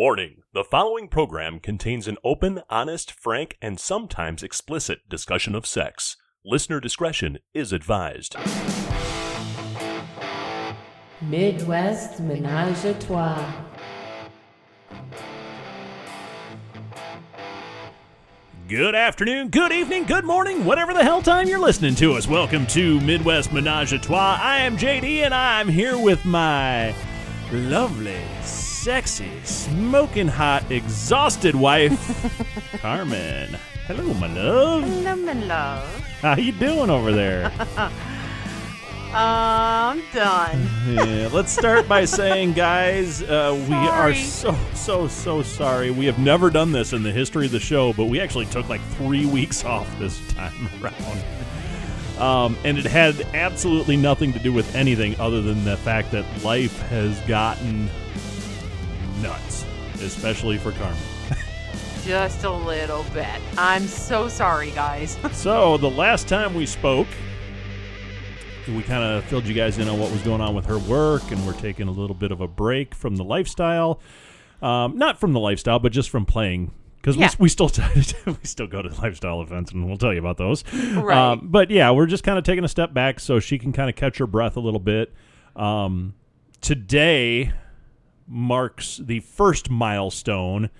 Warning the following program contains an open, honest, frank, and sometimes explicit discussion of sex. Listener discretion is advised. Midwest Ménage à Trois. Good afternoon, good evening, good morning, whatever the hell time you're listening to us. Welcome to Midwest Menage a Trois. I am JD and I'm here with my lovely, sexy, smoking hot, exhausted wife, Carmen. Hello, my love. Hello, my love. How you doing over there? I'm done. yeah, let's start by saying, guys, uh, we are so, so, so sorry. We have never done this in the history of the show, but we actually took like three weeks off this time around. Um, and it had absolutely nothing to do with anything other than the fact that life has gotten nuts, especially for Carmen. Just a little bit. I'm so sorry, guys. So the last time we spoke, we kind of filled you guys in on what was going on with her work, and we're taking a little bit of a break from the lifestyle. Um, not from the lifestyle, but just from playing. Because Yeah. we, we still we still go to lifestyle events, and we'll tell you about those. Right. Um, but yeah, we're just kind of taking a step back so she can kind of catch her breath a little bit. Um, today marks the first milestone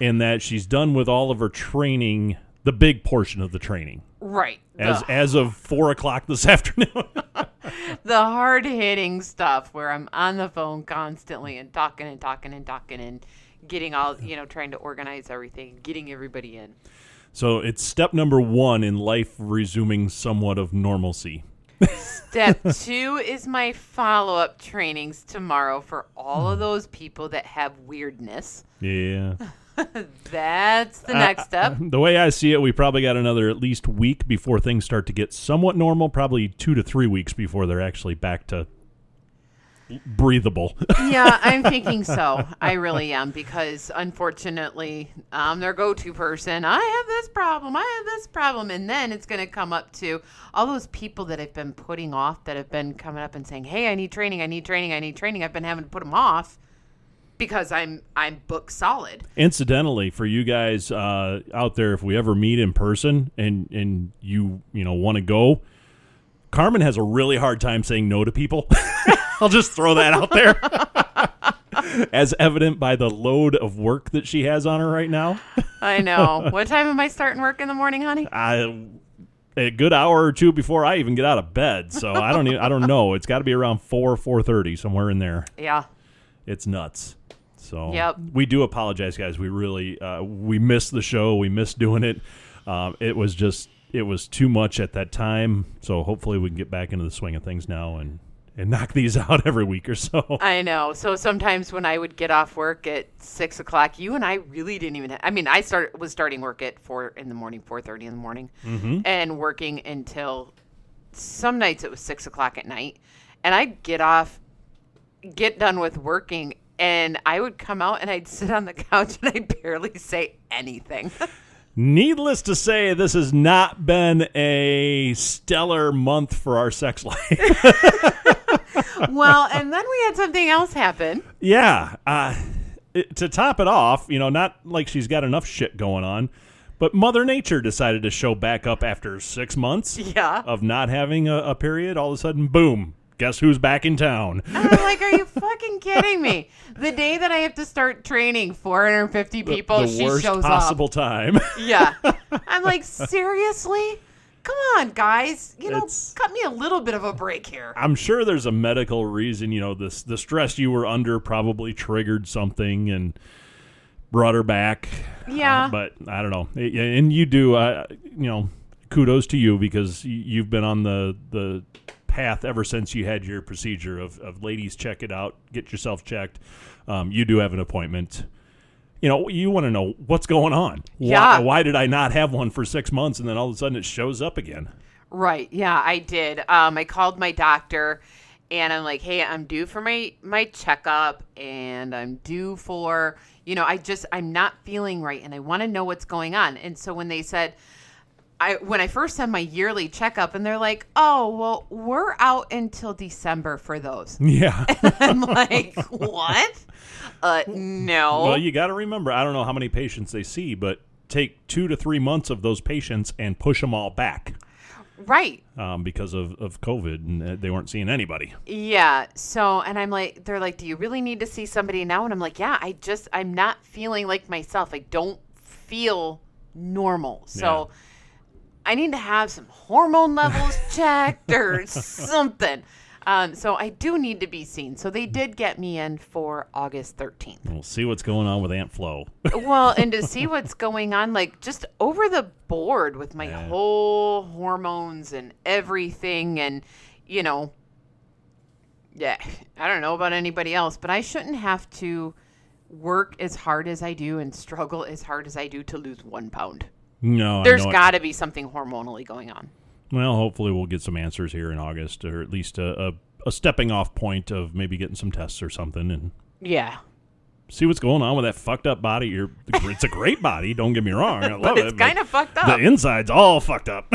in that she's done with all of her training, the big portion of the training, right. as the, as of four o'clock this afternoon. the hard hitting stuff where I'm on the phone constantly and talking and talking and talking and getting all, you know, trying to organize everything, getting everybody in. so it's step number one in life resuming somewhat of normalcy. Step two is my follow up trainings tomorrow for all Hmm. of those people that have weirdness. Yeah. That's the next step. The way I see it, we probably got another at least week before things start to get somewhat normal. Probably two to three weeks before they're actually back to breathable. yeah, I'm thinking so. I really am because unfortunately, I'm their go-to person. I have this problem. I have this problem, and then it's going to come up to all those people that I've been putting off that have been coming up and saying, "Hey, I need training. I need training. I need training." I've been having to put them off because I'm I'm booked solid. Incidentally, for you guys uh, out there, if we ever meet in person and and you you know want to go, Carmen has a really hard time saying no to people. I'll just throw that out there, as evident by the load of work that she has on her right now. I know. what time am I starting work in the morning, honey? I, a good hour or two before I even get out of bed, so I don't even, I don't know. It's got to be around four four thirty somewhere in there. Yeah. It's nuts. So Yep. we do apologize, guys. We really uh, we missed the show. We missed doing it. Um, it was just it was too much at that time. So hopefully we can get back into the swing of things now and and knock these out every week or so. I know. So sometimes when I would get off work at six o'clock, you and I really didn't even. I mean, I start was starting work at four in the morning, four thirty in the morning, mm-hmm. and working until some nights it was six o'clock at night, and I'd get off, get done with working, and I would come out and I'd sit on the couch and I'd barely say anything. Needless to say, this has not been a stellar month for our sex life. Well, and then we had something else happen. Yeah. Uh, it, to top it off, you know, not like she's got enough shit going on, but Mother Nature decided to show back up after six months Yeah. of not having a, a period. All of a sudden, boom. Guess who's back in town? And I'm like, are you fucking kidding me? The day that I have to start training 450 people, the she worst shows possible time. Yeah. I'm like, seriously? Come on, guys. You know, It's- cut me a little bit of a break here. I'm sure there's a medical reason. You know, this the stress you were under probably triggered something and brought her back. Yeah. Uh, but I don't know. And you do, uh, you know, kudos to you because y- you've been on the the path ever since you had your procedure of, of ladies check it out, get yourself checked. Um, you do have an appointment. You know, you want to know what's going on. Why, Yeah. why did I not have one for six months and then all of a sudden it shows up again? Right. Yeah, I did. Um, I called my doctor and I'm like, hey, I'm due for my, my checkup and I'm due for, you know, I just, I'm not feeling right and I want to know what's going on. And so when they said, I when I first had my yearly checkup, and they're like, "Oh, well, we're out until December for those." Yeah. I'm like, "What? Uh, no." well, you got to remember, I don't know how many patients they see, but take two to three months of those patients and push them all back right. um, because of, of COVID, and uh, they weren't seeing anybody. Yeah. So, and I'm like, they're like, "Do you really need to see somebody now?" And I'm like, "Yeah, I just I'm not feeling like myself. I don't feel normal." So. I need to have some hormone levels checked or something. Um, so I do need to be seen. So they did get me in for August 13th. We'll see what's going on with Aunt Flo. Well, and to see what's going on, like just over the board with my Yeah. whole hormones and everything. And, you know, yeah, I don't know about anybody else, but I shouldn't have to work as hard as I do and struggle as hard as I do to lose one pound. No, There's got to be something hormonally going on. Well, hopefully we'll get some answers here in August, or at least a, a, a stepping off point of maybe getting some tests or something, and Yeah. see what's going on with that fucked up body. You're, it's a great body. Don't get me wrong. I love But it. it's kind of fucked up. the inside's all fucked up.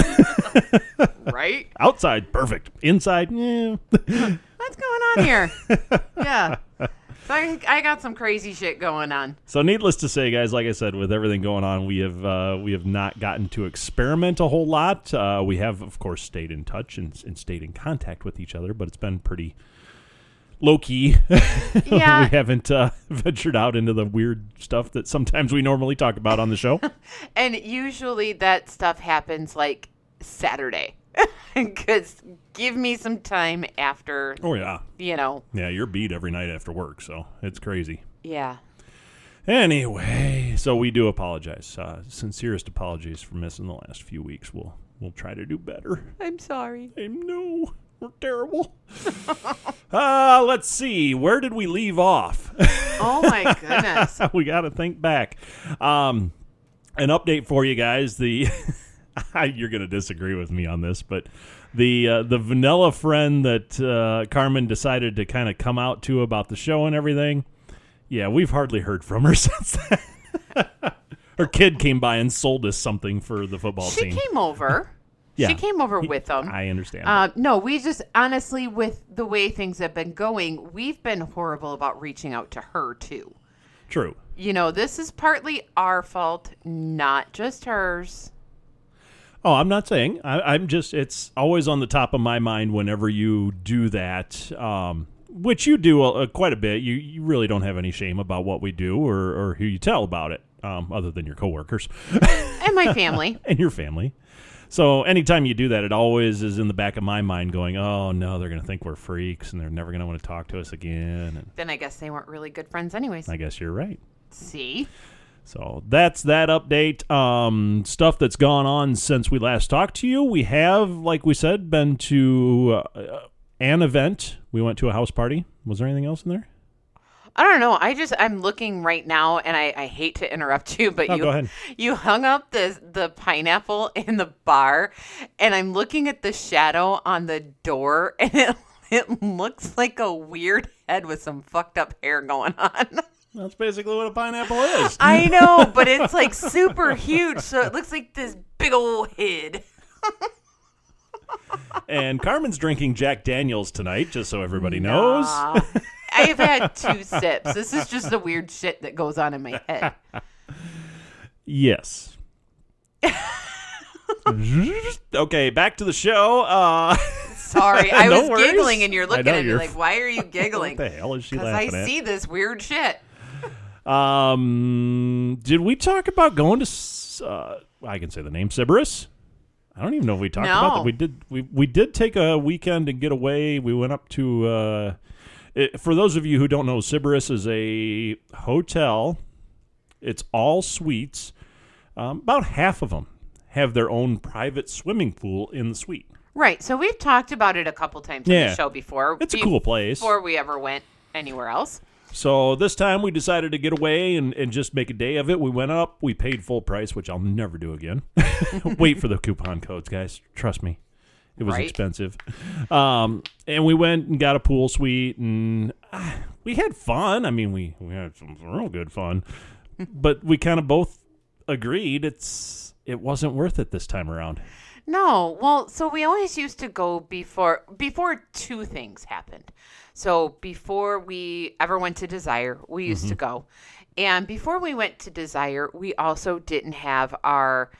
right? Outside perfect. Inside, yeah. What's going on here? yeah. So I, I got some crazy shit going on. So, needless to say, guys, like I said, with everything going on, we have uh, we have not gotten to experiment a whole lot. Uh, we have, of course, stayed in touch and, and stayed in contact with each other, but it's been pretty low key. Yeah. we haven't uh, ventured out into the weird stuff that sometimes we normally talk about on the show. And usually that stuff happens like Saturday. Because give me some time after, oh yeah, you know, yeah, you're beat every night after work, so it's crazy. yeah. Anyway, so we do apologize. Uh, sincerest apologies for missing the last few weeks. We'll we'll try to do better. I'm sorry. I know we're terrible. uh, let's see. Where did we leave off? Oh my goodness. we got to think back. Um, an update for you guys. The you're going to disagree with me on this, but the uh, the vanilla friend that uh, Carmen decided to kind of come out to about the show and everything. Yeah, we've hardly heard from her since then. her kid came by and sold us something for the football She team. She came over. Yeah. She came over with them. I understand. Uh, no, we just honestly, with the way things have been going, we've been horrible about reaching out to her too. True. You know, this is partly our fault, not just hers. Oh, I'm not saying. I, I'm just. It's always on the top of my mind whenever you do that, um, which you do uh, quite a bit. You you really don't have any shame about what we do or or who you tell about it, um, other than your coworkers And my family. and your family. So anytime you do that, it always is in the back of my mind, going, "Oh no, they're going to think we're freaks, and they're never going to want to talk to us again." And then I guess they weren't really good friends, anyways. I guess you're right. See? So that's that update. Um, stuff that's gone on since we last talked to you. We have, like we said, been to uh, an event. We went to a house party. Was there anything else in there? I don't know. I just I'm looking right now, and I, I hate to interrupt you, but No, you go ahead. you hung up the the pineapple in the bar, and I'm looking at the shadow on the door, and it it looks like a weird head with some fucked up hair going on. That's basically what a pineapple is. I know, but it's like super huge, so it looks like this big old head. and Carmen's drinking Jack Daniels tonight, just so everybody knows. Nah. I've had two sips. This is just the weird shit that goes on in my head. Yes. okay, back to the show. Uh, Sorry, I No was worries. giggling, and you're looking know, at me you're like, "Why are you giggling?" what the hell is she Because I laughing at? see this weird shit. Um, did we talk about going to? Uh, I can say the name Sybaris. I don't even know if we talked about that. We did. We we did take a weekend and get away. We went up to. Uh, it, for those of you who don't know, Sybaris is a hotel. It's all suites. Um, about half of them have their own private swimming pool in the suite. Right. So we've talked about it a couple times on the show before. It's a cool place. Before we ever went anywhere else. So this time we decided to get away and, and just make a day of it. We went up, we paid full price, which I'll never do again. Wait for the coupon codes, guys. Trust me. It was Right. expensive. Um, and we went and got a pool suite and ah, we had fun. I mean, we, we had some real good fun. but we kind of both agreed it's it wasn't worth it this time around. No, well, so we always used to go before before two things happened. So before we ever went to Desire, we used to mm-hmm. go. And before we went to Desire, we also didn't have our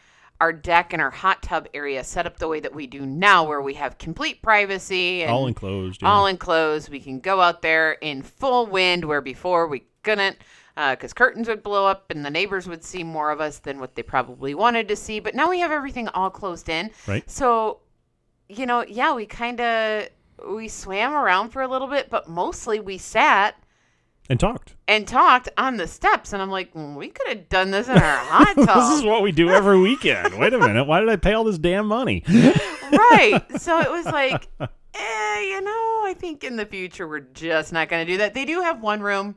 our deck and our hot tub area set up the way that we do now where we have complete privacy and All enclosed. yeah. all enclosed. We can go out there in full wind where before we couldn't because curtains would blow up and the neighbors would see more of us than what they probably wanted to see. But now we have everything all closed in. Right. So, you know, yeah, we kind of we swam around for a little bit, but mostly we sat and talked. and talked on the steps. And I'm like, "Mm, we could have done this in our hot tub. This is what we do every weekend. Wait a minute. Why did I pay all this damn money? right. So it was like, eh, you know, I think in the future we're just not going to do that. They do have one room.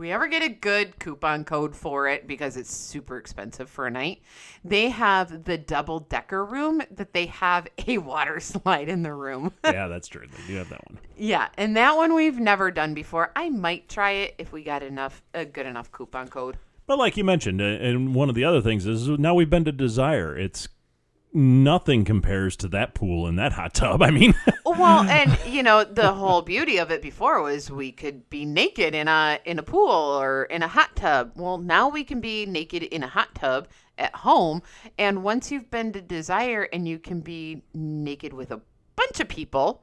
We ever get a good coupon code for it, because it's super expensive for a night, they have the double decker room that they have a water slide in the room. yeah, that's true. They do have that one. yeah, and that one we've never done before. I might try it if we got enough a good enough coupon code. But like you mentioned, uh, and one of the other things is now we've been to Desire. It's nothing compares to that pool and that hot tub. I mean, Well, and you know, the whole beauty of it before was we could be naked in a in a pool or in a hot tub. Well, now we can be naked in a hot tub at home, and once you've been to Desire and you can be naked with a bunch of people,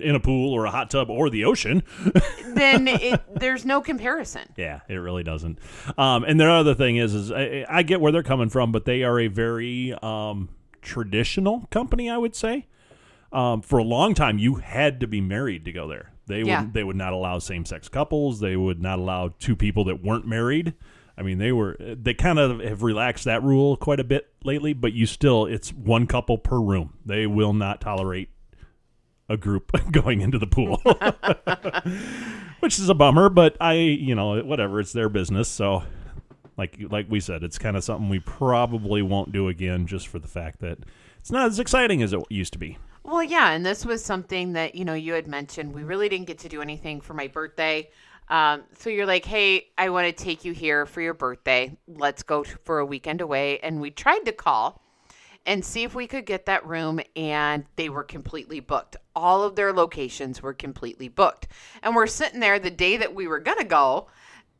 in a pool or a hot tub or the ocean. then it, there's no comparison. Yeah, it really doesn't. Um, and the other thing is, is I, I get where they're coming from, but they are a very um, traditional company, I would say. Um, for a long time, you had to be married to go there. They Yeah. would they would not allow same sex couples. They would not allow two people that weren't married. I mean, they were they kind of have relaxed that rule quite a bit lately, but you still it's one couple per room. They will not tolerate a group going into the pool. Which is a bummer, but I, you know, whatever, it's their business, so like like we said, it's kind of something we probably won't do again just for the fact that it's not as exciting as it used to be. Well, yeah, and this was something that you know you had mentioned. We really didn't get to do anything for my birthday, um, so you're like, "Hey, I want to take you here for your birthday. Let's go t- for a weekend away." And we tried to call and see if we could get that room, and they were completely booked. All of their locations were completely booked, and we're sitting there the day that we were gonna go.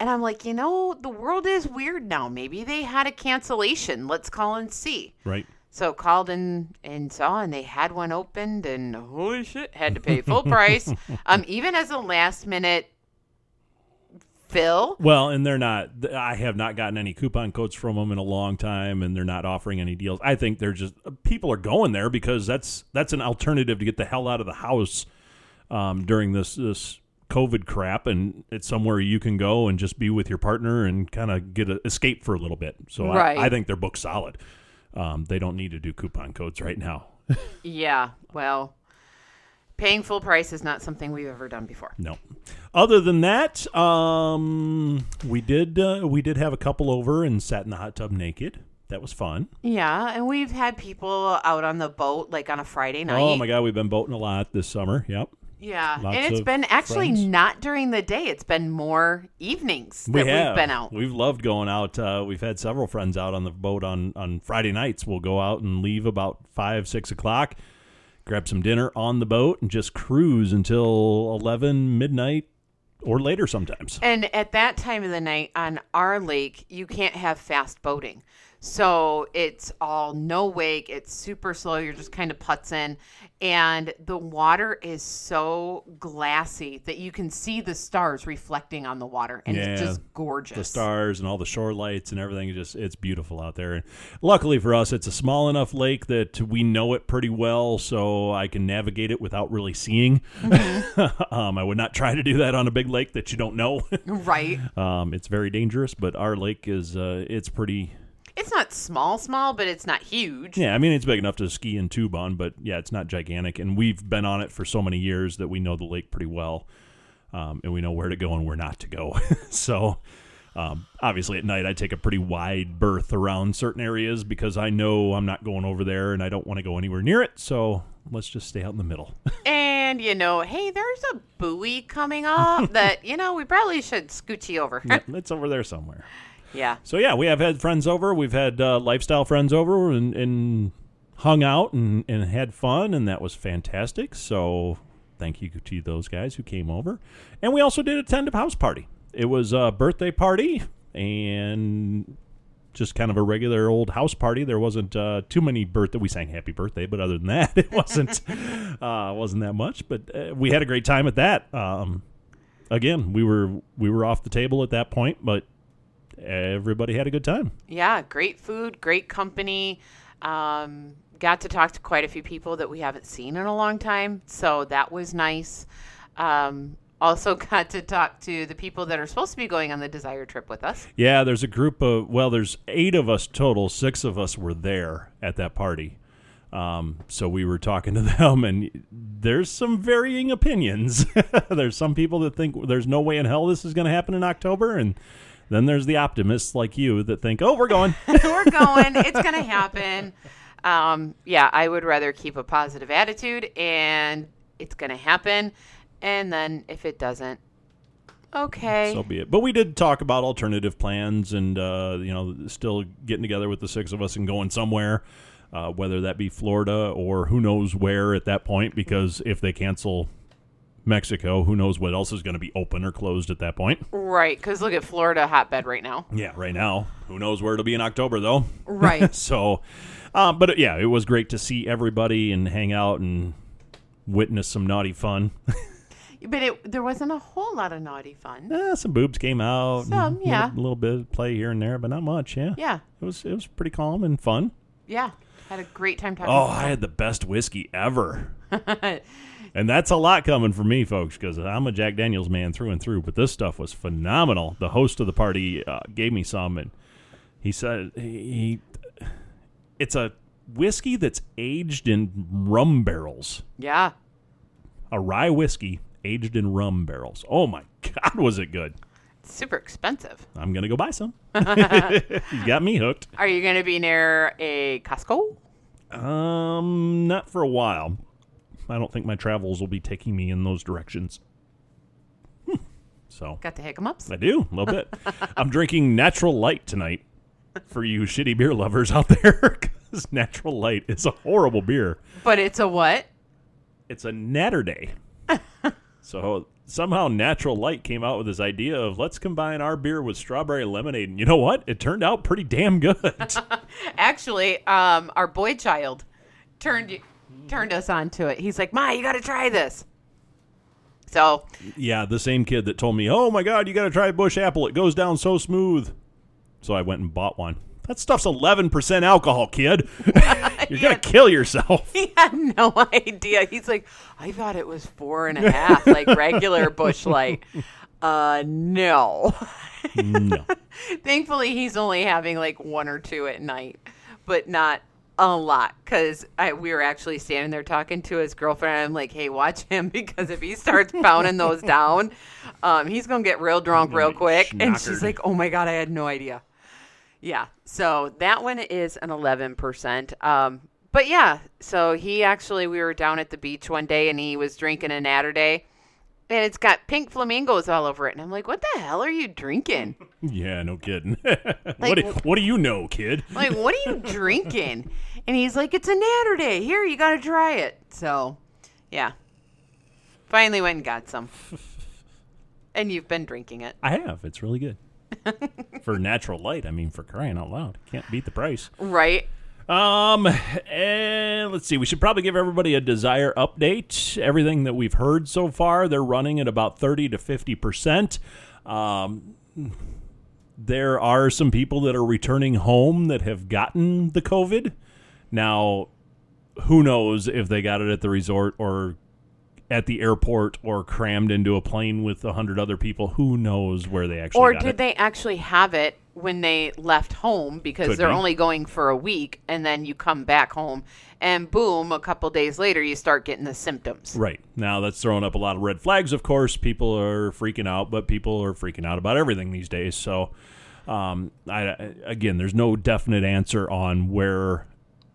And I'm like, you know, the world is weird now. Maybe they had a cancellation. Let's call and see. Right. So called and and saw, and they had one opened, and holy shit, had to pay full price. Um, even as a last minute fill. Well, and they're not. I have not gotten any coupon codes from them in a long time, and they're not offering any deals. I think they're just people are going there because that's that's an alternative to get the hell out of the house um, during this this COVID crap, and it's somewhere you can go and just be with your partner and kind of get a escape for a little bit. So Right. I, I think they're booked solid. Um, they don't need to do coupon codes right now. Yeah, well, paying full price is not something we've ever done before. No. Other than that, um, we did uh, we did have a couple over and sat in the hot tub naked. That was fun. Yeah, and we've had people out on the boat like on a Friday night. Oh my god, we've been boating a lot this summer. Yep. Yeah, Lots and it's been actually friends. not during the day. It's been more evenings that we we have have been out. We've loved going out. Uh, we've had several friends out on the boat on on Friday nights. We'll go out and leave about five six o'clock, grab some dinner on the boat, and just cruise until eleven midnight or later sometimes. And at that time of the night on our lake, you can't have fast boating. So it's all no wake. It's super slow. You're just kind of putzing. And the water is so glassy that you can see the stars reflecting on the water. And it's just gorgeous. the stars and all the shore lights and everything just it's beautiful out there and luckily for us it's a small enough lake that we know it pretty well so i can navigate it without really seeing um, i would not try to do that on a big lake that you don't know Right. um, it's very dangerous but our lake is uh, it's pretty It's not small, small, but it's not huge. yeah i mean it's big enough to ski and tube on but yeah it's not gigantic. And we've been on it for so many years that we know the lake pretty well um, and we know where to go and where not to go. So um, obviously at night i take a pretty wide berth around certain areas because i know i'm not going over there and i don't want to go anywhere near it. So let's just stay out in the middle. And, you know, hey, there's a buoy coming up that, you know, we probably should scoochie over. it's over there somewhere Yeah. So yeah, we have had friends over. We've had uh, lifestyle friends over and, and hung out and, and had fun, and that was fantastic. So thank you to those guys who came over. And we also did attend a house party. It was a birthday party and just kind of a regular old house party. There wasn't uh, too many birthday. We sang happy birthday, but other than that, it wasn't uh, wasn't that much. But uh, we had a great time at that. Um, again, we were we were off the table at that point, but everybody had a good time. Yeah, great food, great company. Um, got to talk to quite a few people that we haven't seen in a long time, so that was nice. Um, also got to talk to the people that are supposed to be going on the Desire trip with us. Yeah, there's a group of well, there's eight of us total. Six of us were there at that party. Um, so we were talking to them, and there's some varying opinions. there's some people that think there's no way in hell this is going to happen in October, and then there's the optimists like you that think, oh, we're going. We're going. it's going to happen. Um, yeah, I would rather keep a positive attitude, and it's going to happen. And then if it doesn't, okay. so be it. But we did talk about alternative plans, and uh, you know, still getting together with the six of us and going somewhere. Uh, whether that be Florida or who knows where at that point, because if they cancel Mexico, who knows what else is going to be open or closed at that point. right, because look at Florida hotbed right now. Yeah, right now. Who knows where it'll be in October, though. Right. so, uh, but uh, yeah, it was great to see everybody and hang out and witness some naughty fun. but it, there wasn't a whole lot of naughty fun. Eh, some boobs came out. Some, a yeah. little, little bit of play here and there, but not much. Yeah. Yeah, It was it was pretty calm and fun. yeah. Had a great time talking. Oh, I had the best whiskey ever. and that's a lot coming from me, folks, because I'm a Jack Daniels man through and through. But this stuff was phenomenal. The host of the party uh, gave me some, and he said he, it's a whiskey that's aged in rum barrels, Yeah, a rye whiskey aged in rum barrels. Oh my God, was it good! super expensive. I'm gonna go buy some. you got me hooked. Are you going to be near a Costco? Um, not for a while. I don't think my travels will be taking me in those directions. Hmm. So Got the hiccups? I do a little bit. I'm drinking Natural Light tonight for you shitty beer lovers out there. Because Natural Light is a horrible beer. But it's a what? It's a Naturday. so somehow Natural Light came out with this idea of let's combine our beer with strawberry lemonade, and you know what? It turned out pretty damn good. Actually, um, our boy child turned you- turned us on to it. He's like, "Ma, you got to try this." So Yeah, the same kid that told me, "Oh my God, you got to try Busch Apple. It goes down so smooth." So I went and bought one. That stuff's eleven percent alcohol, kid. You're gonna kill yourself. he had no idea. He's like, "I thought it was four and a half, like regular Busch Light." Uh, no. no. Thankfully, he's only having like one or two at night, but not a lot. Because we were actually standing there talking to his girlfriend. I'm like, "Hey, watch him because if he starts pounding those down, um, he's gonna get real drunk real quick." And she's like, "Oh my god, I had no idea." Yeah, so that one is an 11%. Um, but yeah, so he actually, we were down at the beach one day and he was drinking a Naturday. And it's got pink flamingos all over it. And I'm like, what the hell are you drinking? Yeah, no kidding. what, do, what do you know, kid? like, what are you drinking? And he's like, it's a Naturday. Here, you got to try it. So, yeah. Finally went and got some. And you've been drinking it. I have. It's really good. for natural light, I mean, for crying out loud, can't beat the price. Right? Um, and let's see. We should probably give everybody a desire update. Everything that we've heard so far, they're running at about thirty to fifty percent. Um, there are some people that are returning home that have gotten the COVID. Now, who knows if they got it at the resort or at the airport or crammed into a plane with a hundred other people? Who knows where they actually Or did it? they actually have it when they left home because Could they're be. only going for a week and then you come back home and boom, a couple days later you start getting the symptoms. Right. Now that's throwing up a lot of red flags, of course. People are freaking out, but people are freaking out about everything these days. So, um, I, I- again, there's no definite answer on where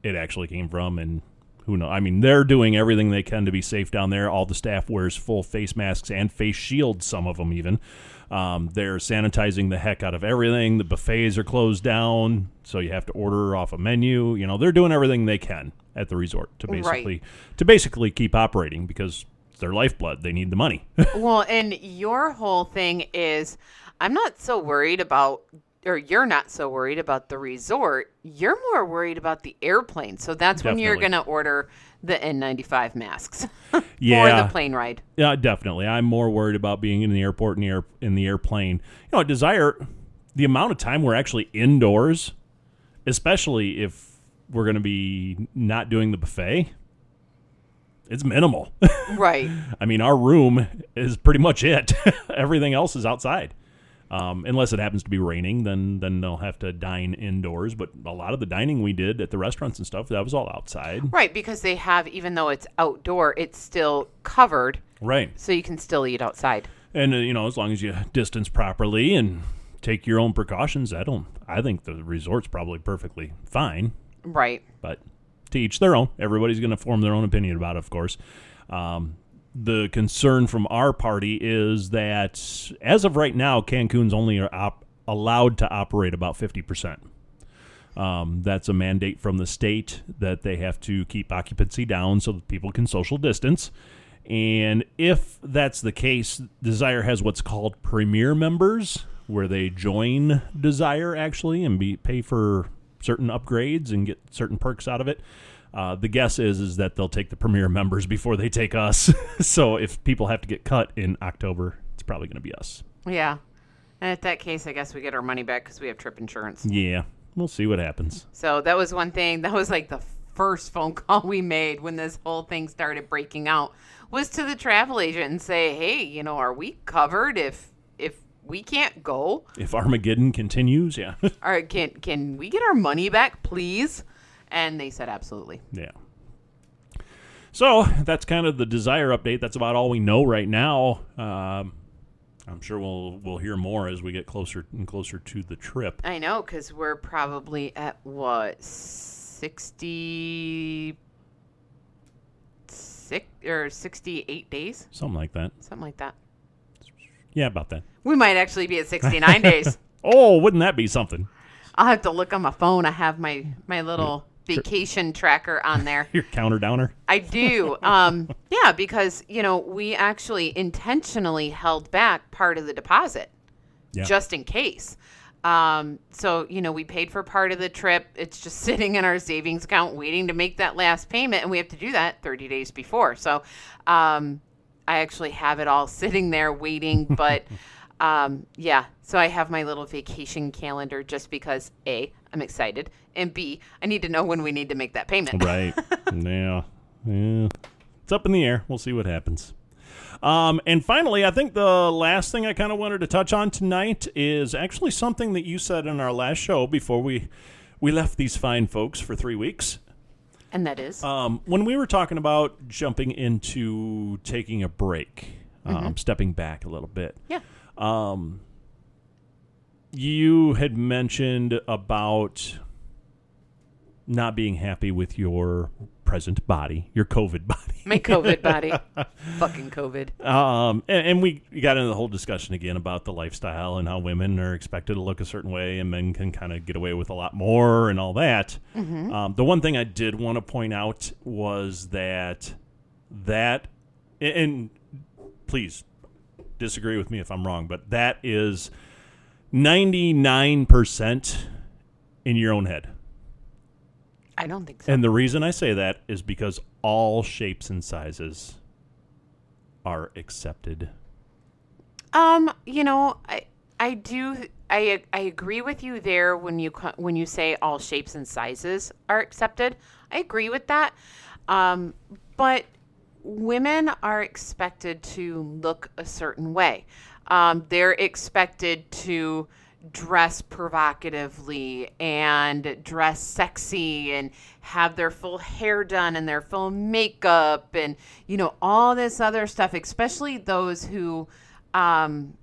it actually came from and who know? I mean, they're doing everything they can to be safe down there. All the staff wears full face masks and face shields. Some of them even. Um, they're sanitizing the heck out of everything. The buffets are closed down, so you have to order off a menu. You know, they're doing everything they can at the resort to Right. basically to basically keep operating because it's their lifeblood. They need the money. well, and your whole thing is I'm not so worried about or you're not so worried about the resort. You're more worried about the airplane. So that's when you're going to order the N95 masks Yeah. the plane ride. Yeah, definitely. I'm more worried about being in the airport in the air in the airplane. You know, at Desire, the amount of time we're actually indoors, especially if we're going to be not doing the buffet, it's minimal. Right. I mean, our room is pretty much it. Everything else is outside. Um, unless it happens to be raining, then then they'll have to dine indoors. But a lot of the dining we did at the restaurants and stuff, that was all outside. Right, because they have even though it's outdoor, it's still covered Right. so you can still eat outside. And uh, you know, as long as you distance properly and take your own precautions, I don't. I think the resort's probably perfectly fine. Right. But to each their own. Everybody's going to form their own opinion about it, of course. Um, the concern from our party is that as of right now, Cancun's only op- allowed to operate about fifty percent. Um, that's a mandate from the state that they have to keep occupancy down so that people can social distance. And if that's the case, Desire has what's called Premier members, where they join Desire actually and be pay for certain upgrades and get certain perks out of it. Uh, the guess is is that they'll take the Premier members before they take us. so if people have to get cut in October, it's probably going to be us. Yeah. And at that case, I guess we get our money back because we have trip insurance. Yeah, we'll see what happens. So that was one thing. That was like the first phone call we made when this whole thing started breaking out was to the travel agent and say, "Hey, you know, are we covered if if we can't go? If Armageddon continues, yeah, All right, can can we get our money back, please?" And they said, "Absolutely." yeah. So that's kind of the desire update. That's about all we know right now. Um, I'm sure we'll we'll hear more as we get closer and closer to the trip. I know because we're probably at what sixty six or sixty eight days, Something like that. something like that. Yeah, about that. We might actually be at sixty nine days. Oh, wouldn't that be something? I'll have to look on my phone. I have my my little vacation tracker on there. Your counter downer. I do. Um, yeah, because you know we actually intentionally held back part of the deposit Yeah. just in case. Um, so you know we paid for part of the trip. It's just sitting in our savings account waiting to make that last payment, and we have to do that 30 days before. So um, I actually have it all sitting there waiting, but. Um, yeah, so I have my little vacation calendar just because A, I'm excited, and B, I need to know when we need to make that payment. Right. yeah. Yeah. It's up in the air. We'll see what happens. Um, and finally, I think the last thing I kind of wanted to touch on tonight is actually something that you said in our last show before we we left these fine folks for three weeks. And that is? Um, when we were talking about jumping into taking a break, um, stepping back a little bit, yeah. You had mentioned about not being happy with your present body, your COVID body. My COVID body. Fucking COVID. Um, and, and we got into the whole discussion again about the lifestyle and how women are expected to look a certain way and men can kind of get away with a lot more and all that. Um, the one thing I did want to point out was that that, and please disagree with me if I'm wrong, but that is 99% in your own head. I don't think so. And the reason I say that is because all shapes and sizes are accepted. Um, you know, I I do I I agree with you there when you when you say all shapes and sizes are accepted. I agree with that. Um, but women are expected to look a certain way. Um, they're expected to dress provocatively and dress sexy and have their full hair done and their full makeup and you know all this other stuff especially those who um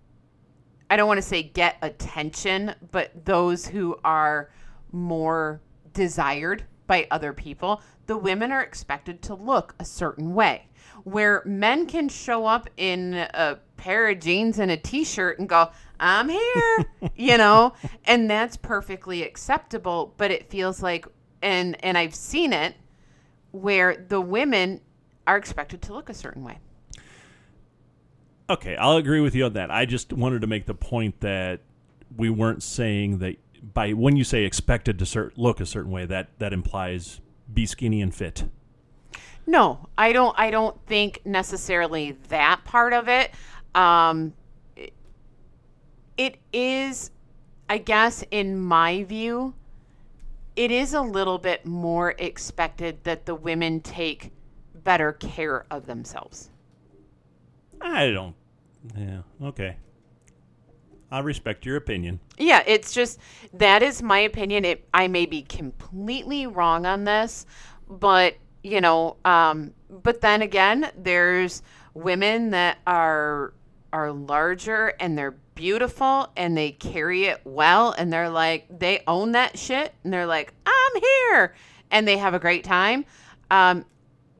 I don't want to say get attention, but those who are more desired by other people, the women are expected to look a certain way. Where men can show up in a pair of jeans and a t shirt and go, I'm here, you know, and that's perfectly acceptable. But it feels like, and and I've seen it where the women are expected to look a certain way. Okay, I'll agree with you on that. I just wanted to make the point that we weren't saying that by when you say expected to cer- look a certain way, that that implies be skinny and fit. No, I don't. I don't think necessarily that part of it. Um, it, is, I guess, in my view, it is a little bit more expected that the women take better care of themselves. I don't. Yeah. Okay. I respect your opinion. Yeah, it's just that is my opinion. It I may be completely wrong on this, but you know, um, but then again, there's women that are are larger and they're beautiful and they carry it well and they're like they own that shit and they're like I'm here and they have a great time. Um,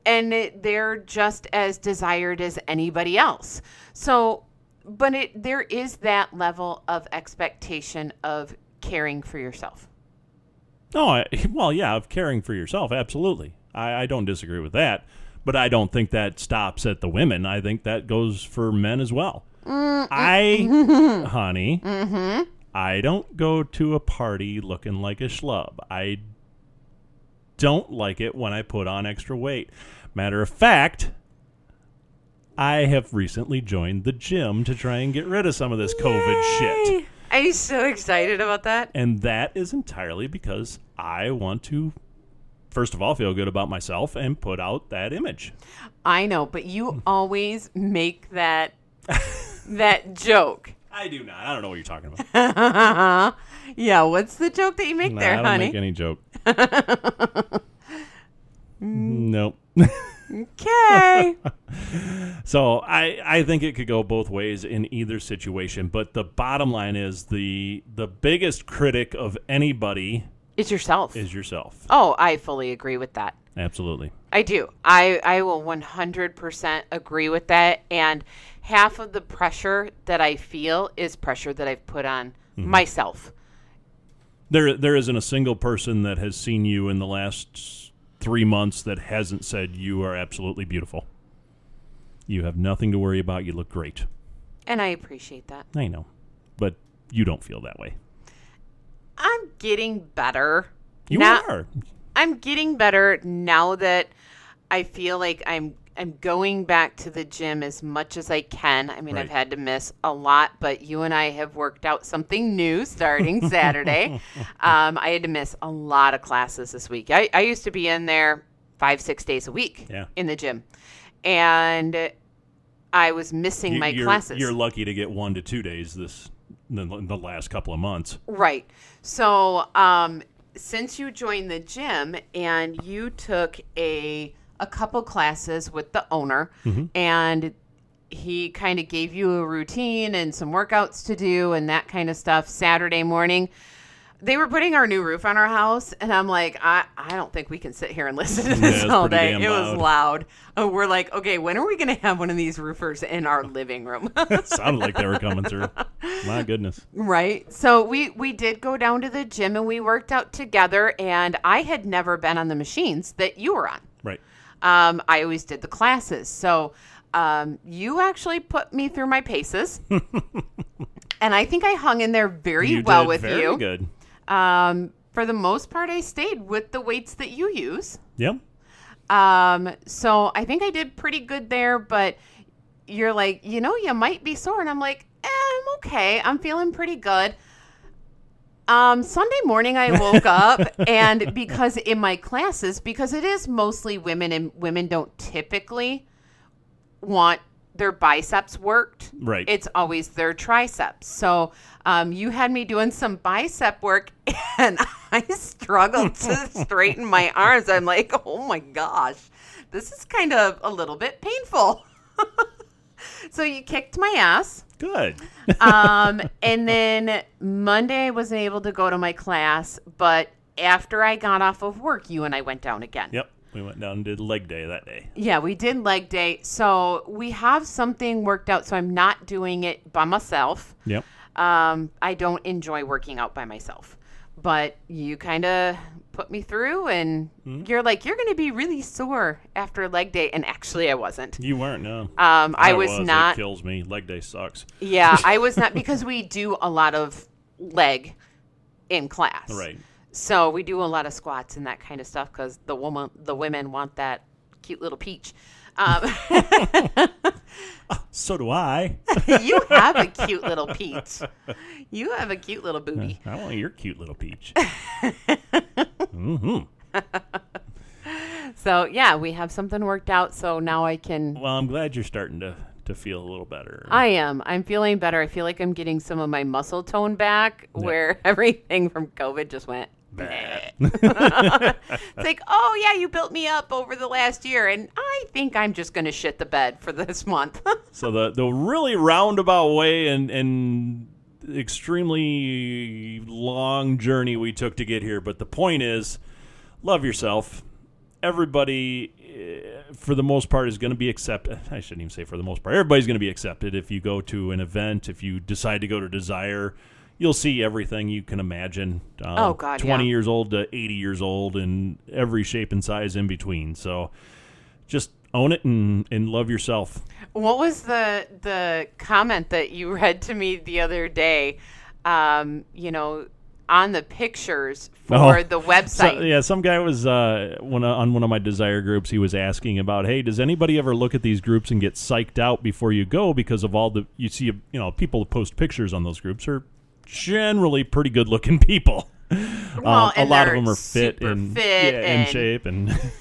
and it, they're just as desired as anybody else. So, but it there is that level of expectation of caring for yourself. Oh, I, well, yeah, of caring for yourself, absolutely. I, I don't disagree with that, but I don't think that stops at the women. I think that goes for men as well. Mm-hmm. I, honey, mm-hmm. I don't go to a party looking like a schlub. I don't like it when I put on extra weight. Matter of fact, I have recently joined the gym to try and get rid of some of this COVID shit. I'm so excited about that. And that is entirely because I want to, first of all, feel good about myself and put out that image. I know, but you always make that that joke. I do not. I don't know what you're talking about. yeah, what's the joke that you make Nah, there, I don't honey? make any joke. Mm. nope. Okay. So I, I think it could go both ways in either situation. But the bottom line is the the biggest critic of anybody is yourself. is yourself. oh, I fully agree with that. Absolutely. I do. I, I will 100% agree with that. And half of the pressure that I feel is pressure that I've put on Mm-hmm. myself. There there isn't a single person that has seen you in the last three months that hasn't said you are absolutely beautiful. You have nothing to worry about. You look great. And I appreciate that. I know, but you don't feel that way. I'm getting better. You Now- are. I'm getting better now that I feel like I'm I'm going back to the gym as much as I can. I mean, I've had to miss a lot, but you and I have worked out something new starting Saturday. Um, I had to miss a lot of classes this week. I, I used to be in there five, six days a week Yeah. in the gym, and I was missing You- my you're, classes. You're lucky to get one to two days this the, the last couple of months. Right. So, um, since you joined the gym and you took a a couple classes with the owner, and he kind of gave you a routine and some workouts to do and that kind of stuff Saturday morning. They were putting our new roof on our house, and I'm like, I, I don't think we can sit here and listen to this it's all day. It was loud. Uh, we're like, okay, when are we going to have one of these roofers in our living room? It sounded like they were coming through. My goodness. Right. So we we did go down to the gym and we worked out together and I had never been on the machines that you were on. Um, I always did the classes. So um, you actually put me through my paces. and I think I hung in there very You well did with very you. good. Um, for the most part, I stayed with the weights that you use. Yep. Um, so I think I did pretty good there, but you're like, you know, you might be sore. And I'm like, eh, I'm okay. I'm feeling pretty good. Um, Sunday morning I woke up and because in my classes, because it is mostly women and women don't typically want their biceps worked. Right. It's always their triceps. So um, you had me doing some bicep work and I struggled to straighten my arms. I'm like, oh my gosh, this is kind of a little bit painful. so you kicked my ass. Good. Um, and then Monday I wasn't able to go to my class, but after I got off of work, you and I went down again. Yep. We went down and did leg day that day. Yeah, we did leg day. So we have something worked out. So I'm not doing it by myself. Yep. Um, I don't enjoy working out by myself. But you kind of put me through, and Hmm? you're like, you're going to be really sore after leg day. And actually, I wasn't. You weren't, no. Um, I was It not. kills me. Leg day sucks. Yeah, I was not because we do a lot of leg in class. Right. So we do a lot of squats and that kind of stuff because the woman, the women want that cute little peach. Um, So do I. you have a cute little peach. You have a cute little booty. I want your cute little peach. Hmm So yeah, we have something worked out. So now I can. Well, I'm glad you're starting to, to feel a little better. I am. I'm feeling better. I feel like I'm getting some of my muscle tone back, where everything from COVID just went. It's like, oh yeah, you built me up over the last year, and I think I'm just gonna shit the bed for this month. So the the really roundabout way and and extremely long journey we took to get here, but the point is, love yourself. Everybody, eh, for the most part, is going to be accepted. I shouldn't even say for the most part. Everybody's going to be accepted if you go to an event. If you decide to go to Desire, you'll see everything you can imagine. Um, Oh, God, twenty yeah. years old to eighty years old, and every shape and size in between. So, just own it and and love yourself. What was the the comment that you read to me the other day? Um, you know, on the pictures for Oh. the website. So, yeah, some guy was uh, on one of my desire groups. He was asking about, hey, does anybody ever look at these groups and get psyched out before you go because of all the you see? You know, people post pictures on those groups are generally pretty good looking people. Well, Um, a lot of them are fit and fit yeah, in and- shape and.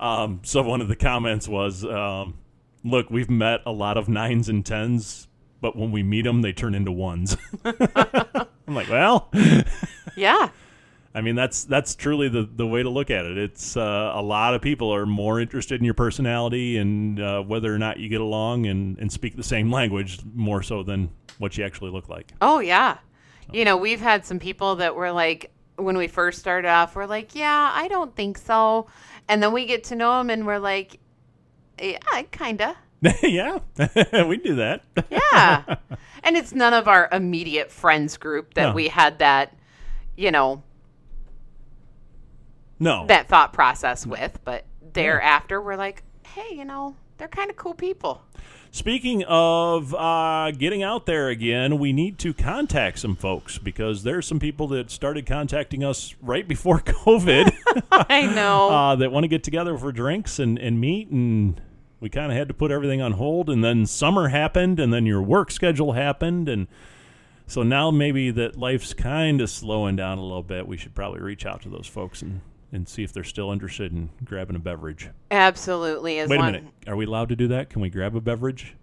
um, so one of the comments was, um, "Look, we've met a lot of nines and tens, but when we meet them, they turn into ones." I'm like, well. yeah. I mean, that's that's truly the, the way to look at it. It's uh, a lot of people are more interested in your personality and uh, whether or not you get along and, and speak the same language more so than what you actually look like. Oh yeah. You know, we've had some people that were like when we first started off, we're like, "Yeah, I don't think so," and then we get to know them, and we're like, "Yeah, kinda." yeah, we do that. Yeah. and it's none of our immediate friends group that No. we had that, you know, No, that thought process with, but thereafter we're like, hey, you know, they're kind of cool people. Speaking of uh, getting out there again, we need to contact some folks because there's some people that started contacting us right before COVID. I know. uh, that want to get together for drinks and, and meet and we kind of had to put everything on hold and then summer happened and then your work schedule happened and so now maybe that life's kind of slowing down a little bit we should probably reach out to those folks and, and see if they're still interested in grabbing a beverage. Absolutely. As wait a long- minute. Are we allowed to do that? Can we grab a beverage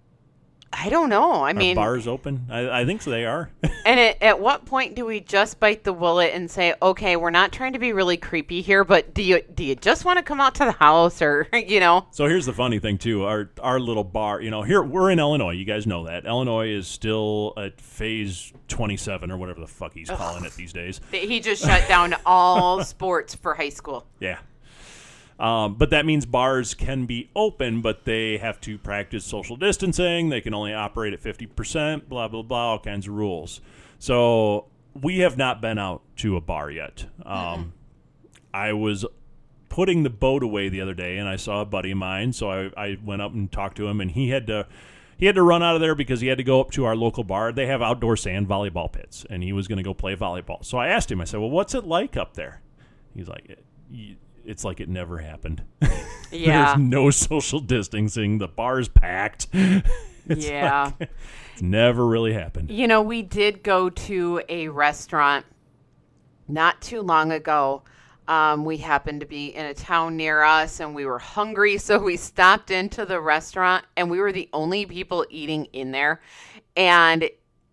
I don't know. I are mean, bars open I, I think so they are and at, at what point do we just bite the bullet and say, okay, we're not trying to be really creepy here, but do you do you just want to come out to the house or you know? So here's the funny thing too. Our our little bar, you know, here we're in Illinois. You guys know that. Illinois is still at phase 27 or whatever the fuck he's calling it these days. He just shut down all sports for high school. Yeah. Um, but that means bars can be open, but they have to practice social distancing. They can only operate at 50%, blah, blah, blah, all kinds of rules. So we have not been out to a bar yet. Um, I was putting the boat away the other day and I saw a buddy of mine. So I, I went up and talked to him and he had to. He had to run out of there because he had to go up to our local bar. They have outdoor sand volleyball pits, and he was going to go play volleyball. So I asked him. I said, "Well, what's it like up there?" He's like, "It- "It's like it never happened. Yeah. There's no social distancing. The bar's packed. it's yeah. like- it's never really happened." You know, we did go to a restaurant not too long ago. Um, we happened to be in a town near us and we were hungry. So we stopped into the restaurant and we were the only people eating in there. And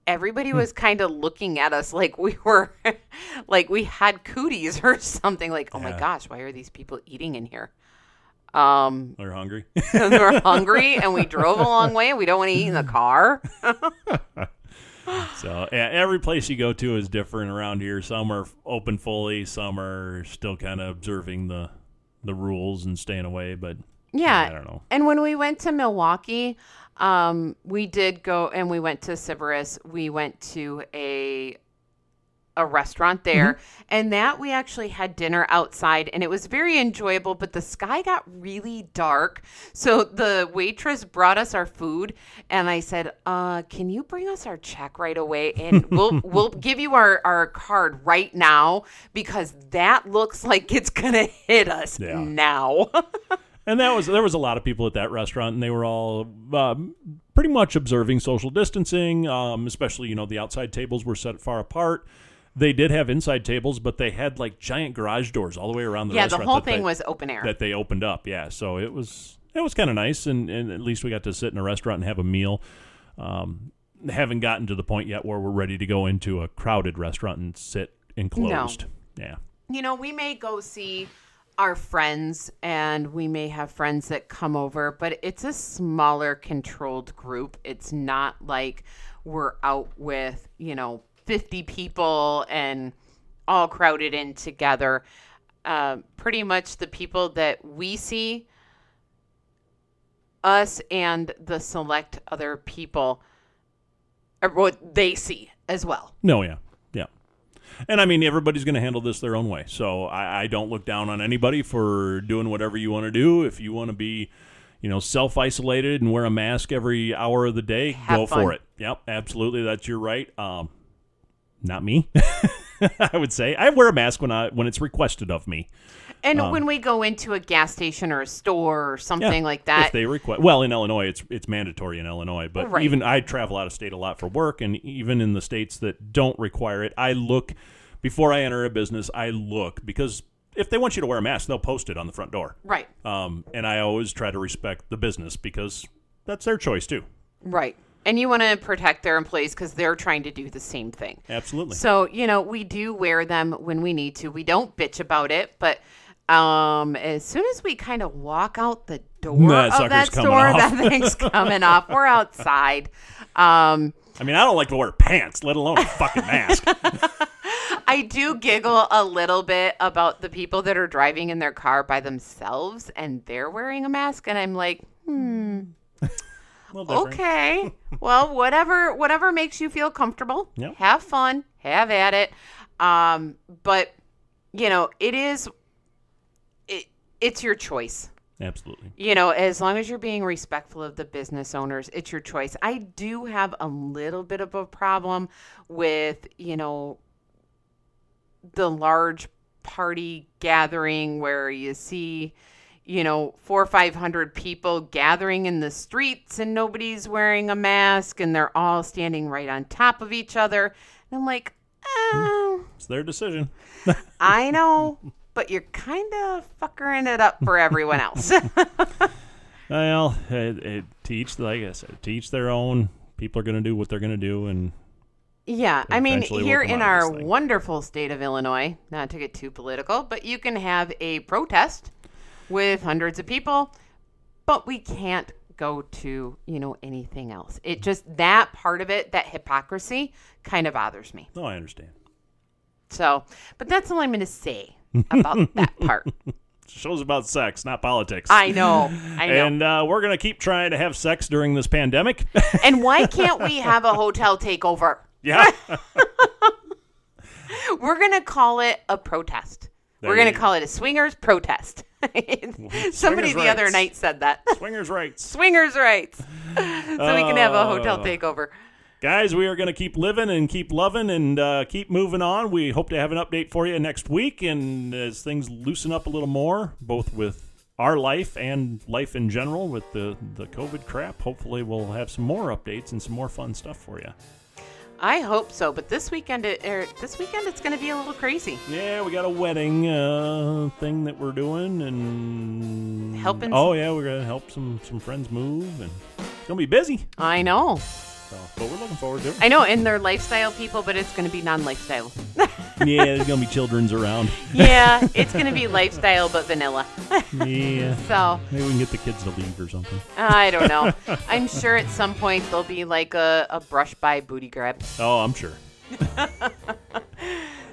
everybody was kind of looking at us like we were, like we had cooties or something. Like, oh my gosh, why are these people eating in here? Um, They're hungry. and we're hungry and we drove a long way and we don't want to eat in the car. so yeah, every place you go to is different around here. Some are open fully, some are still kind of observing the the rules and staying away. But Yeah. I don't know. And when we went to Milwaukee, um, we did go and we went to Sybaris. We went to a a restaurant there. And that we actually had dinner outside and it was very enjoyable but the sky got really dark. So the waitress brought us our food and i said uh can you bring us our check right away? And we'll we'll give you our our card right now because that looks like it's gonna hit us Yeah. now And that was there was a lot of people at that restaurant, and they were all um, pretty much observing social distancing. Um, especially, you know, the outside tables were set far apart. They did have inside tables, but they had like giant garage doors all the way around the restaurant. yeah the whole thing they- was open air that they opened up. Yeah, so it was it was kind of nice, and, and at least we got to sit in a restaurant and have a meal. Um, haven't gotten to the point yet where we're ready to go into a crowded restaurant and sit enclosed. No. Yeah, you know, we may go see our friends and we may have friends that come over, but it's a smaller controlled group. It's not like we're out with, you know, 50 people and all crowded in together. Uh, pretty much the people that we see, us and the select other people, or what they see as well. no, yeah, yeah. And I mean, everybody's going to handle this their own way. So I, I don't look down on anybody for doing whatever you want to do. If you want to be, you know, self isolated and wear a mask every hour of the day, Have go fun. for it. Yep, absolutely. That's your right. Um, not me. I would say I wear a mask when I when it's requested of me. And when we go into a gas station or a store or something like that, If they request, well, in Illinois, it's it's mandatory in Illinois. But Right. even I travel out of state a lot for work, and even in the states that don't require it, I look before I enter a business. I look because if they want you to wear a mask, they'll post it on the front door. right, Um, and I always try to respect the business because that's their choice too. right. And you want to protect their employees because they're trying to do the same thing. Absolutely. So, you know, we do wear them when we need to. We don't bitch about it, but um, as soon as we kind of walk out the door That of that coming store, off. that thing's coming off. We're outside. Um, I mean, I don't like to wear pants, let alone a fucking mask. I do giggle a little bit about the people that are driving in their car by themselves and they're wearing a mask, and I'm like, different. okay, well, whatever, whatever makes you feel comfortable. Yep. Have fun, have at it. Um, but you know, it is, it's your choice. Absolutely. You know, as long as you're being respectful of the business owners, it's your choice. I do have a little bit of a problem with, you know, the large party gathering where you see, you know, four or five hundred people gathering in the streets and nobody's wearing a mask and they're all standing right on top of each other. And I'm like, hmm. oh, It's their decision. I know, but you're kind of fuckering it up for everyone else. Well, it, it, teach, like I said, teach their own. People are going to do what they're going to do, and Yeah, I mean, here in our wonderful state of Illinois, not to get too political, but you can have a protest with hundreds of people, but we can't go to, you know, anything else. It just, that part of it, that hypocrisy, kind of bothers me. no, I understand. So, but that's all I'm going to say about that part. Show's about sex, not politics. I know, I know. And uh, we're going to keep trying to have sex during this pandemic. and why can't we have a hotel takeover? yeah. We're going to call it a protest. There We're going to call it a swingers protest. Somebody the other night said that. Swingers' rights. swingers rights. so we can have a hotel Oh. takeover. Guys, we are going to keep living and keep loving and uh, keep moving on. We hope to have an update for you next week. And as things loosen up a little more, both with our life and life in general with the, the COVID crap, hopefully we'll have some more updates and some more fun stuff for you. I hope so, but this weekend, it, er, this weekend it's going to be a little crazy. Yeah, we got a wedding uh, thing that we're doing, and Helping Oh yeah, we're gonna help some some friends move, and it's gonna be busy. I know. So, but we're looking forward to it. I know, and they're lifestyle people, but it's going to be non-lifestyle. yeah, there's gonna be children's around. yeah, it's going to be lifestyle, but vanilla. Yeah, So maybe we can get the kids to leave or something. I don't know. I'm sure at some point there'll be like a, a brush by booty grab. Oh, I'm sure.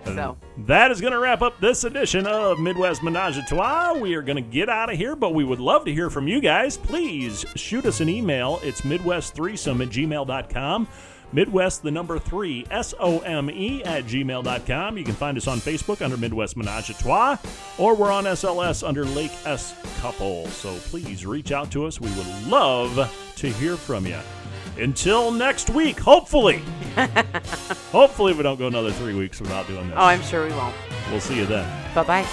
So That is going to wrap up this edition of Midwest Menage a Trois. We are going to get out of here, but we would love to hear from you guys. Please shoot us an email. It's midwest3some at gmail.com. Midwest, the number three, S O M E, at gmail.com. You can find us on Facebook under Midwest Menage a Trois, or we're on SLS under Lake S Couple. So please reach out to us. We would love to hear from you. Until next week, hopefully. hopefully, we don't go another three weeks without doing this. oh, I'm sure we won't. We'll see you then. Bye bye.